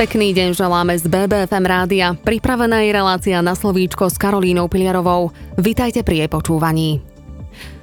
Pekný deň želáme z BBFM rádia. Pripravená je relácia na slovíčko s Karolínou Piliarovou. Vitajte pri jej počúvaní.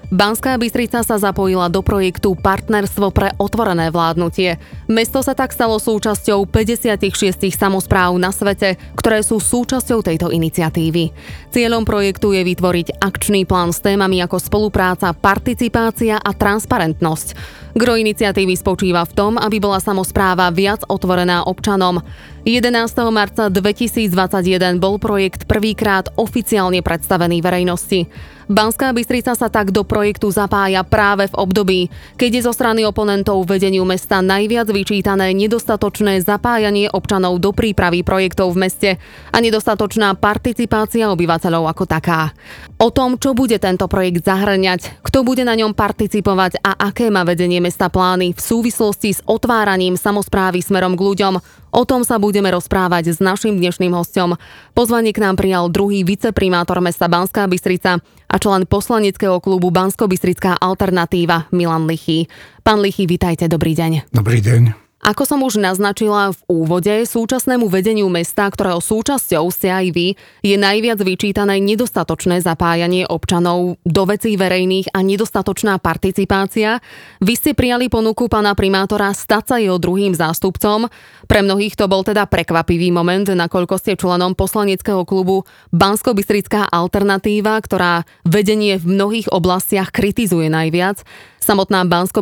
Banská Bystrica sa zapojila do projektu Partnerstvo pre otvorené vládnutie. Mesto sa tak stalo súčasťou 56 samozpráv na svete, ktoré sú súčasťou tejto iniciatívy. Cieľom projektu je vytvoriť akčný plán s témami ako spolupráca, participácia a transparentnosť. Gro iniciatívy spočíva v tom, aby bola samozpráva viac otvorená občanom. 11. marca 2021 bol projekt prvýkrát oficiálne predstavený verejnosti. Banská Bystrica sa tak do projektu zapája práve v období, keď je zo strany oponentov vedeniu mesta najviac vyčítané nedostatočné zapájanie občanov do prípravy projektov v meste a nedostatočná participácia obyvateľov ako taká. O tom, čo bude tento projekt zahrňať, kto bude na ňom participovať a aké má vedenie mesta plány v súvislosti s otváraním samozprávy smerom k ľuďom, O tom sa budeme rozprávať s našim dnešným hostom. Pozvanie k nám prijal druhý viceprimátor mesta Banská Bystrica a člen poslaneckého klubu Bansko-Bystrická alternatíva Milan Lichy. Pán Lichy, vitajte, dobrý deň. Dobrý deň. Ako som už naznačila v úvode, súčasnému vedeniu mesta, ktorého súčasťou ste aj vy, je najviac vyčítané nedostatočné zapájanie občanov do vecí verejných a nedostatočná participácia. Vy ste prijali ponuku pána primátora stať sa jeho druhým zástupcom. Pre mnohých to bol teda prekvapivý moment, nakoľko ste členom poslaneckého klubu Bansko-Bystrická alternatíva, ktorá vedenie v mnohých oblastiach kritizuje najviac. Samotná bansko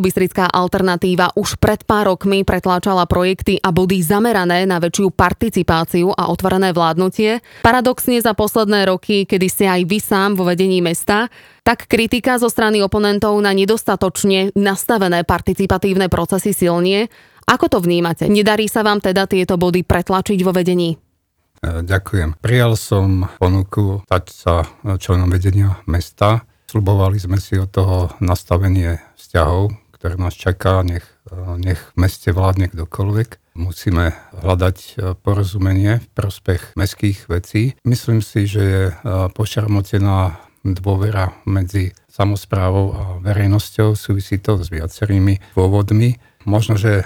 alternatíva už pred pár rokmi pretláčala projekty a body zamerané na väčšiu participáciu a otvorené vládnutie. Paradoxne za posledné roky, kedy ste aj vy sám vo vedení mesta, tak kritika zo strany oponentov na nedostatočne nastavené participatívne procesy silnie. Ako to vnímate? Nedarí sa vám teda tieto body pretlačiť vo vedení? E, ďakujem. Prijal som ponuku stať sa členom vedenia mesta. Slubovali sme si od toho nastavenie vzťahov, ktoré nás čaká, nech, nech v meste vládne kdokoľvek. Musíme hľadať e, porozumenie v prospech mestských vecí. Myslím si, že je e, pošarmotená dôvera medzi samozprávou a verejnosťou. Súvisí to s viacerými dôvodmi. Možno, že e,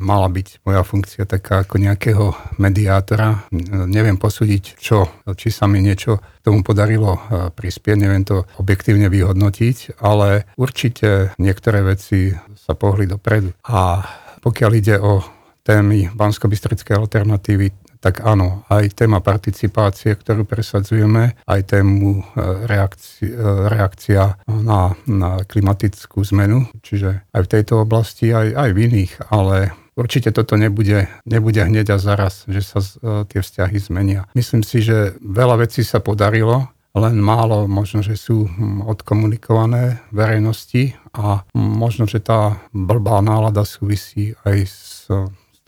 mala byť moja funkcia taká ako nejakého mediátora. Neviem posúdiť, čo, či sa mi niečo tomu podarilo e, prispieť, neviem to objektívne vyhodnotiť, ale určite niektoré veci sa pohli dopredu. A pokiaľ ide o témy bansko alternatívy, tak áno, aj téma participácie, ktorú presadzujeme, aj tému e, reakcia, e, reakcia na, na klimatickú zmenu, čiže aj v tejto oblasti, aj, aj v iných, ale Určite toto nebude, nebude hneď a zaraz, že sa uh, tie vzťahy zmenia. Myslím si, že veľa vecí sa podarilo, len málo možno, že sú hm, odkomunikované verejnosti a možno, že tá blbá nálada súvisí aj s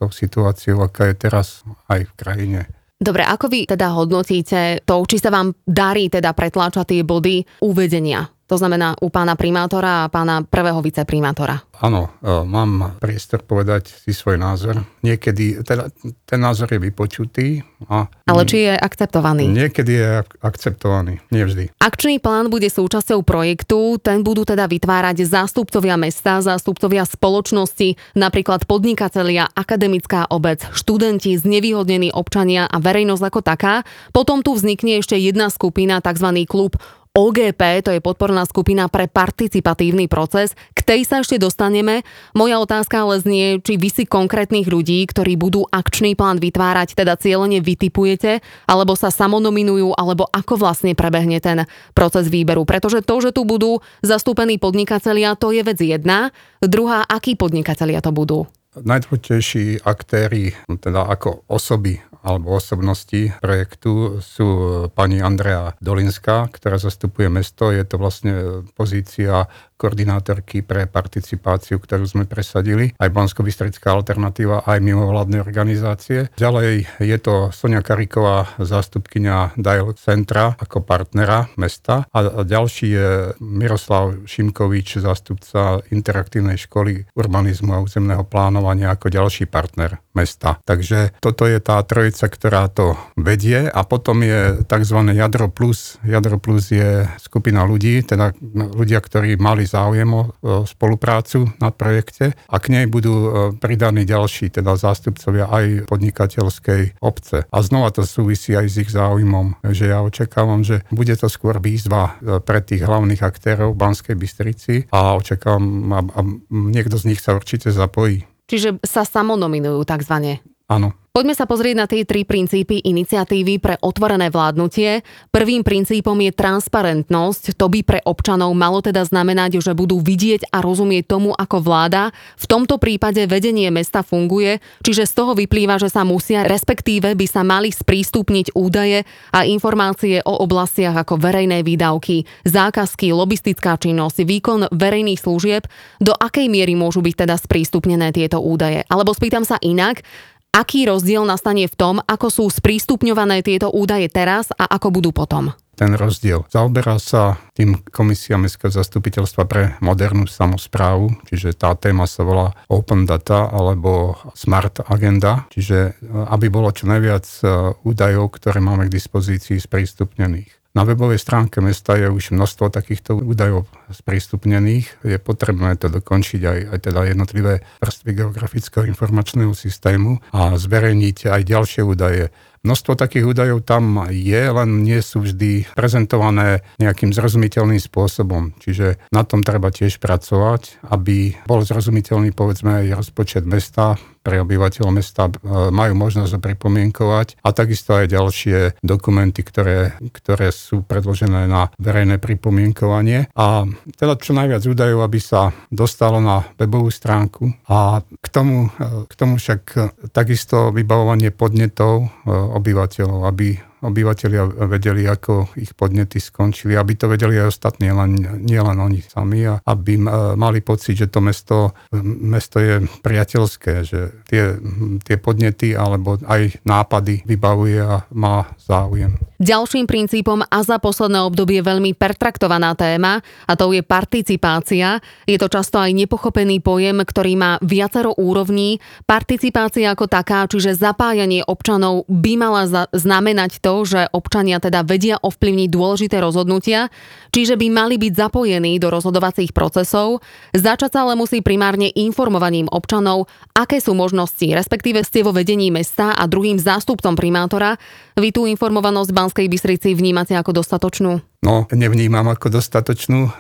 tou situáciou, aká je teraz aj v krajine. Dobre, ako vy teda hodnotíte to, či sa vám darí teda pretláčať tie body uvedenia to znamená u pána primátora a pána prvého viceprimátora. Áno, e, mám priestor povedať si svoj názor. Niekedy, teda, ten názor je vypočutý. A Ale či je akceptovaný? Niekedy je akceptovaný, nevždy. Akčný plán bude súčasťou projektu, ten budú teda vytvárať zástupcovia mesta, zástupcovia spoločnosti, napríklad podnikatelia, akademická obec, študenti, znevýhodnení občania a verejnosť ako taká. Potom tu vznikne ešte jedna skupina, tzv. klub OGP, to je podporná skupina pre participatívny proces. K tej sa ešte dostaneme. Moja otázka ale znie, či vy si konkrétnych ľudí, ktorí budú akčný plán vytvárať, teda cieľene vytipujete, alebo sa samonominujú, alebo ako vlastne prebehne ten proces výberu. Pretože to, že tu budú zastúpení podnikatelia, to je vec jedna. Druhá, akí podnikatelia to budú? Najdôležitejší aktéry, teda ako osoby alebo osobnosti projektu sú pani Andrea Dolinská, ktorá zastupuje mesto. Je to vlastne pozícia koordinátorky pre participáciu, ktorú sme presadili, aj bansko alternatíva, aj mimovládne organizácie. Ďalej je to Sonia Kariková, zástupkynia Dial Centra ako partnera mesta a ďalší je Miroslav Šimkovič, zástupca interaktívnej školy urbanizmu a územného plánovania ako ďalší partner mesta. Takže toto je tá troj dvojica, ktorá to vedie a potom je tzv. Jadro Plus. Jadro Plus je skupina ľudí, teda ľudia, ktorí mali záujem o spoluprácu na projekte a k nej budú e, pridaní ďalší, teda zástupcovia aj podnikateľskej obce. A znova to súvisí aj s ich záujmom, že ja očakávam, že bude to skôr výzva e, pre tých hlavných aktérov v Banskej Bystrici a očakávam, a, a niekto z nich sa určite zapojí. Čiže sa samonominujú takzvané. Áno. Poďme sa pozrieť na tie tri princípy iniciatívy pre otvorené vládnutie. Prvým princípom je transparentnosť. To by pre občanov malo teda znamenať, že budú vidieť a rozumieť tomu, ako vláda v tomto prípade vedenie mesta funguje, čiže z toho vyplýva, že sa musia, respektíve by sa mali sprístupniť údaje a informácie o oblastiach ako verejné výdavky, zákazky, lobistická činnosť, výkon verejných služieb, do akej miery môžu byť teda sprístupnené tieto údaje. Alebo spýtam sa inak, Aký rozdiel nastane v tom, ako sú sprístupňované tieto údaje teraz a ako budú potom? ten rozdiel. Zaoberá sa tým Komisia Mestského zastupiteľstva pre modernú samozprávu, čiže tá téma sa volá Open Data alebo Smart Agenda, čiže aby bolo čo najviac e, údajov, ktoré máme k dispozícii sprístupnených. Na webovej stránke mesta je už množstvo takýchto údajov sprístupnených. Je potrebné to dokončiť aj, aj teda jednotlivé vrstvy geografického informačného systému a zverejniť aj ďalšie údaje. Množstvo takých údajov tam je, len nie sú vždy prezentované nejakým zrozumiteľným spôsobom. Čiže na tom treba tiež pracovať, aby bol zrozumiteľný povedzme aj rozpočet mesta, pre obyvateľov mesta e, majú možnosť pripomienkovať a takisto aj ďalšie dokumenty, ktoré, ktoré sú predložené na verejné pripomienkovanie. A teda čo najviac údajov, aby sa dostalo na webovú stránku. A k tomu, e, k tomu však takisto vybavovanie podnetov e, obyvateľov, aby obyvateľia vedeli, ako ich podnety skončili, aby to vedeli aj ostatní, len, nie oni sami a aby mali pocit, že to mesto, mesto je priateľské, že tie, tie podnety alebo aj nápady vybavuje a má záujem. Ďalším princípom a za posledné obdobie veľmi pertraktovaná téma a to je participácia. Je to často aj nepochopený pojem, ktorý má viacero úrovní. Participácia ako taká, čiže zapájanie občanov by mala znamenať to, že občania teda vedia ovplyvniť dôležité rozhodnutia, čiže by mali byť zapojení do rozhodovacích procesov. Začať sa ale musí primárne informovaním občanov, aké sú možnosti, respektíve ste vo vedení mesta a druhým zástupcom primátora. Vy tú informovanosť Banskej Bystrici vnímate ako dostatočnú? No, nevnímam ako dostatočnú.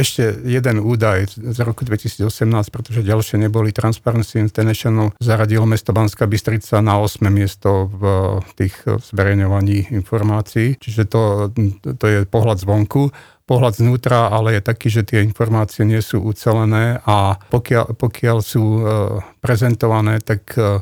Ešte jeden údaj z roku 2018, pretože ďalšie neboli. Transparency International zaradilo mesto Banská Bystrica na 8. miesto v tých zverejňovaní informácií. Čiže to, to je pohľad zvonku pohľad znútra, ale je taký, že tie informácie nie sú ucelené a pokiaľ, pokiaľ sú e, prezentované, tak e,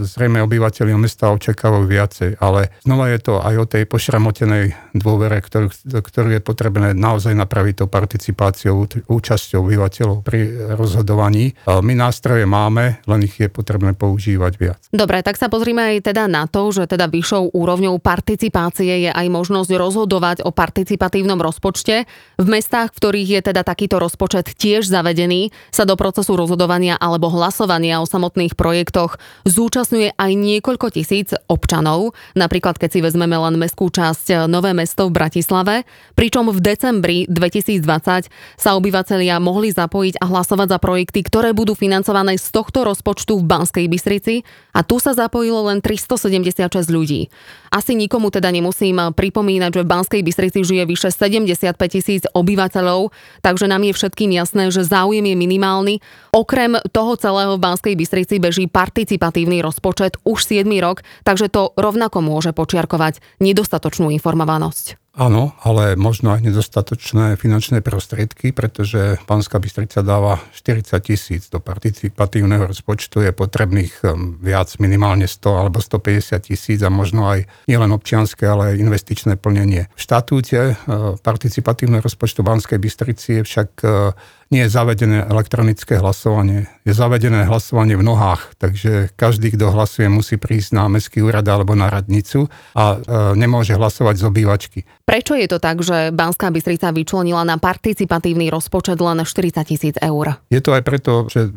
zrejme obyvateľi mesta očakávajú viacej. Ale znova je to aj o tej pošramotenej dôvere, ktorú, ktorú je potrebné naozaj napraviť tou participáciou, účasťou obyvateľov pri rozhodovaní. My nástroje máme, len ich je potrebné používať viac. Dobre, tak sa pozrime aj teda na to, že teda vyššou úrovňou participácie je aj možnosť rozhodovať o participatívnom rozpočte. V mestách, v ktorých je teda takýto rozpočet tiež zavedený, sa do procesu rozhodovania alebo hlasovania o samotných projektoch zúčastňuje aj niekoľko tisíc občanov, napríklad keď si vezmeme len mestskú časť Nové mesto v Bratislave, pričom v decembri 2020 sa obyvatelia mohli zapojiť a hlasovať za projekty, ktoré budú financované z tohto rozpočtu v Banskej Bystrici a tu sa zapojilo len 376 ľudí. Asi nikomu teda nemusím pripomínať, že v Banskej Bystrici žije vyše 75 tisíc obyvateľov, takže nám je všetkým jasné, že záujem je minimálny. Okrem toho celého v Banskej Bystrici beží participatívny rozpočet už 7 rok, takže to rovnako môže počiarkovať nedostatočnú informovanosť. Áno, ale možno aj nedostatočné finančné prostriedky, pretože Panská Bystrica dáva 40 tisíc do participatívneho rozpočtu, je potrebných um, viac, minimálne 100 alebo 150 tisíc a možno aj nielen občianské, ale aj investičné plnenie. V štatúte uh, participatívneho rozpočtu Banskej Bystrici je však uh, nie je zavedené elektronické hlasovanie. Je zavedené hlasovanie v nohách, takže každý, kto hlasuje, musí prísť na mestský úrad alebo na radnicu a e, nemôže hlasovať z obývačky. Prečo je to tak, že Banská Bystrica vyčlenila na participatívny rozpočet len 40 tisíc eur? Je to aj preto, že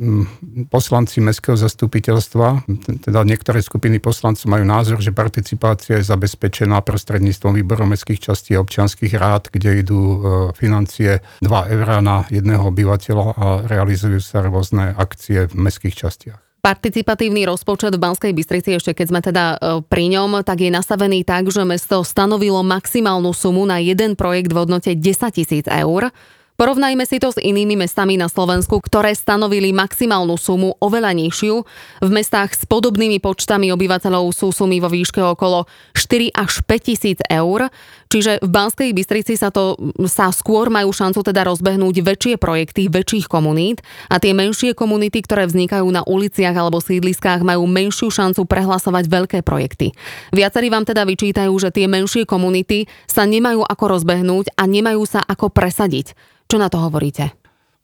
poslanci mestského zastupiteľstva, teda niektoré skupiny poslancov majú názor, že participácia je zabezpečená prostredníctvom výboru mestských častí a občianských rád, kde idú e, financie 2 eur na jedného obyvateľa a realizujú sa rôzne akcie v mestských častiach. Participatívny rozpočet v Banskej Bystrici, ešte keď sme teda e, pri ňom, tak je nastavený tak, že mesto stanovilo maximálnu sumu na jeden projekt v hodnote 10 tisíc eur. Porovnajme si to s inými mestami na Slovensku, ktoré stanovili maximálnu sumu oveľa nižšiu. V mestách s podobnými počtami obyvateľov sú sumy vo výške okolo 4 až 5 tisíc eur. Čiže v Banskej Bystrici sa, to, sa skôr majú šancu teda rozbehnúť väčšie projekty väčších komunít a tie menšie komunity, ktoré vznikajú na uliciach alebo sídliskách, majú menšiu šancu prehlasovať veľké projekty. Viacerí vám teda vyčítajú, že tie menšie komunity sa nemajú ako rozbehnúť a nemajú sa ako presadiť. Čo na to hovoríte?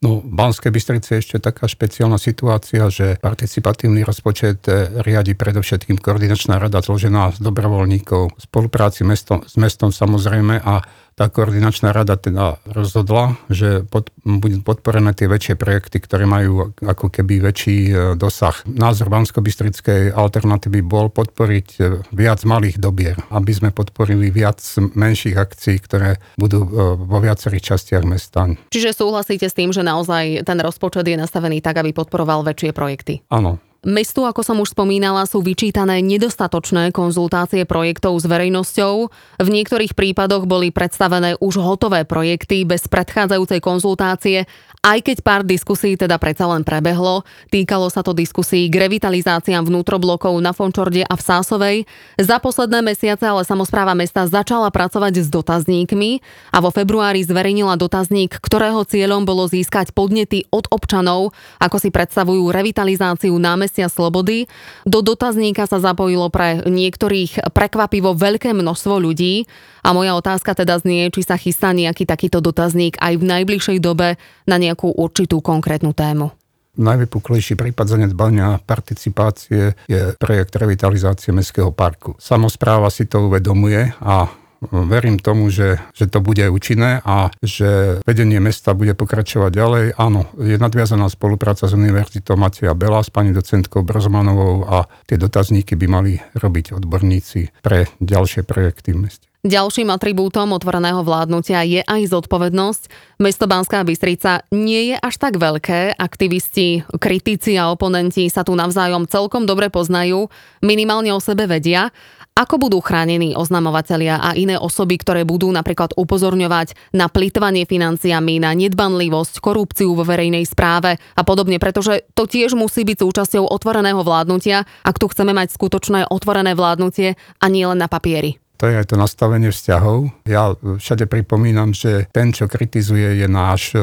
No, v Banskej Bystrici je ešte taká špeciálna situácia, že participatívny rozpočet eh, riadi predovšetkým koordinačná rada zložená z dobrovoľníkov, spolupráci mestom, s mestom samozrejme a tá koordinačná rada teda rozhodla, že pod, budú podporené tie väčšie projekty, ktoré majú ako keby väčší e, dosah. Názor Bansko-Bystrickej alternatívy bol podporiť e, viac malých dobier, aby sme podporili viac menších akcií, ktoré budú e, vo viacerých častiach mesta. Čiže súhlasíte s tým, že naozaj ten rozpočet je nastavený tak, aby podporoval väčšie projekty? Áno, Mestu, ako som už spomínala, sú vyčítané nedostatočné konzultácie projektov s verejnosťou. V niektorých prípadoch boli predstavené už hotové projekty bez predchádzajúcej konzultácie aj keď pár diskusí teda predsa len prebehlo, týkalo sa to diskusí k revitalizáciám vnútroblokov na Fončorde a v Sásovej. Za posledné mesiace ale samozpráva mesta začala pracovať s dotazníkmi a vo februári zverejnila dotazník, ktorého cieľom bolo získať podnety od občanov, ako si predstavujú revitalizáciu námestia Slobody. Do dotazníka sa zapojilo pre niektorých prekvapivo veľké množstvo ľudí a moja otázka teda znie, či sa chystá nejaký takýto dotazník aj v najbližšej dobe na ne nejakú určitú konkrétnu tému? Najvypuklejší prípad zanedbania participácie je projekt revitalizácie Mestského parku. Samozpráva si to uvedomuje a verím tomu, že, že to bude účinné a že vedenie mesta bude pokračovať ďalej. Áno, je nadviazaná spolupráca s Univerzitou Matia Bela, s pani docentkou Brozmanovou a tie dotazníky by mali robiť odborníci pre ďalšie projekty v meste. Ďalším atribútom otvoreného vládnutia je aj zodpovednosť. Mesto Banská Bystrica nie je až tak veľké, aktivisti, kritici a oponenti sa tu navzájom celkom dobre poznajú, minimálne o sebe vedia. Ako budú chránení oznamovatelia a iné osoby, ktoré budú napríklad upozorňovať na plýtvanie financiami, na nedbanlivosť, korupciu vo verejnej správe a podobne, pretože to tiež musí byť súčasťou otvoreného vládnutia, ak tu chceme mať skutočné otvorené vládnutie a nie len na papieri. To je aj to nastavenie vzťahov. Ja všade pripomínam, že ten, čo kritizuje, je náš e,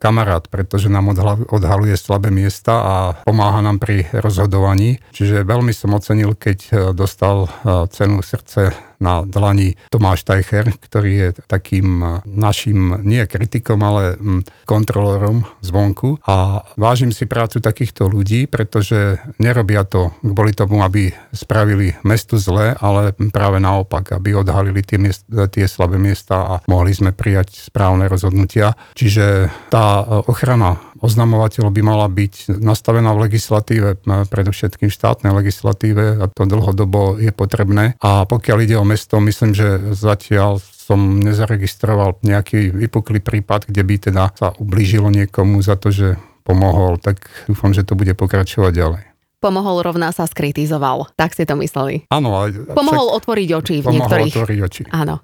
kamarát, pretože nám odhaluje slabé miesta a pomáha nám pri rozhodovaní. Čiže veľmi som ocenil, keď e, dostal e, cenu srdce na dlani Tomáš Tajcher, ktorý je takým eh, našim nie kritikom, ale hm, kontrolorom zvonku a vážim si prácu takýchto ľudí, pretože nerobia to kvôli tomu, aby spravili mestu zle, ale práve naopak, aby odhalili tie, miest, tie slabé miesta a mohli sme prijať správne rozhodnutia. Čiže tá eh, ochrana oznamovateľov by mala byť nastavená v legislatíve, predovšetkým štátnej legislatíve a to dlhodobo je potrebné. A pokiaľ ide o mesto, myslím, že zatiaľ som nezaregistroval nejaký vypuklý prípad, kde by teda sa ublížilo niekomu za to, že pomohol, tak dúfam, že to bude pokračovať ďalej pomohol rovná sa skritizoval. Tak ste to mysleli. Áno. Pomohol však, otvoriť oči v pomohol niektorých... otvoriť oči. Áno.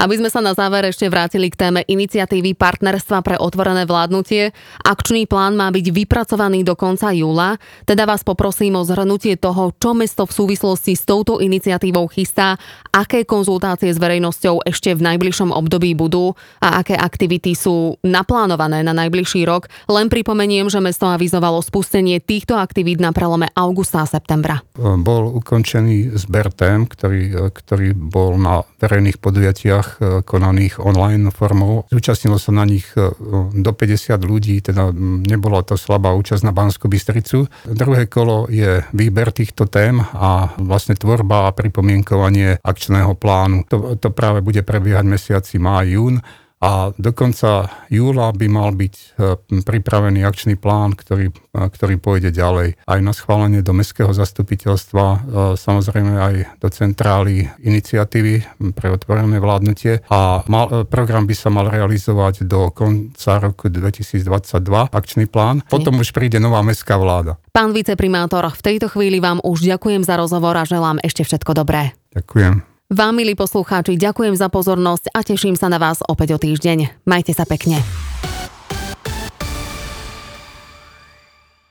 Aby sme sa na záver ešte vrátili k téme iniciatívy Partnerstva pre otvorené vládnutie, akčný plán má byť vypracovaný do konca júla, teda vás poprosím o zhrnutie toho, čo mesto v súvislosti s touto iniciatívou chystá, aké konzultácie s verejnosťou ešte v najbližšom období budú a aké aktivity sú naplánované na najbližší rok. Len pripomeniem, že mesto avizovalo spustenie týchto aktivít na prelome augusta a septembra. Bol ukončený zber tém, ktorý, ktorý bol na verejných podujatiach konaných online formou. Zúčastnilo sa na nich do 50 ľudí, teda nebola to slabá účasť na Banskú Bystricu. Druhé kolo je výber týchto tém a vlastne tvorba a pripomienkovanie akčného plánu. To, to práve bude prebiehať mesiaci máj, jún a do konca júla by mal byť e, pripravený akčný plán, ktorý, e, ktorý pôjde ďalej aj na schválenie do mestského zastupiteľstva, e, samozrejme aj do centrály iniciatívy pre otvorené vládnutie a mal, program by sa mal realizovať do konca roku 2022, akčný plán. Potom už príde nová mestská vláda. Pán viceprimátor, v tejto chvíli vám už ďakujem za rozhovor a želám ešte všetko dobré. Ďakujem. Vám, milí poslucháči, ďakujem za pozornosť a teším sa na vás opäť o týždeň. Majte sa pekne.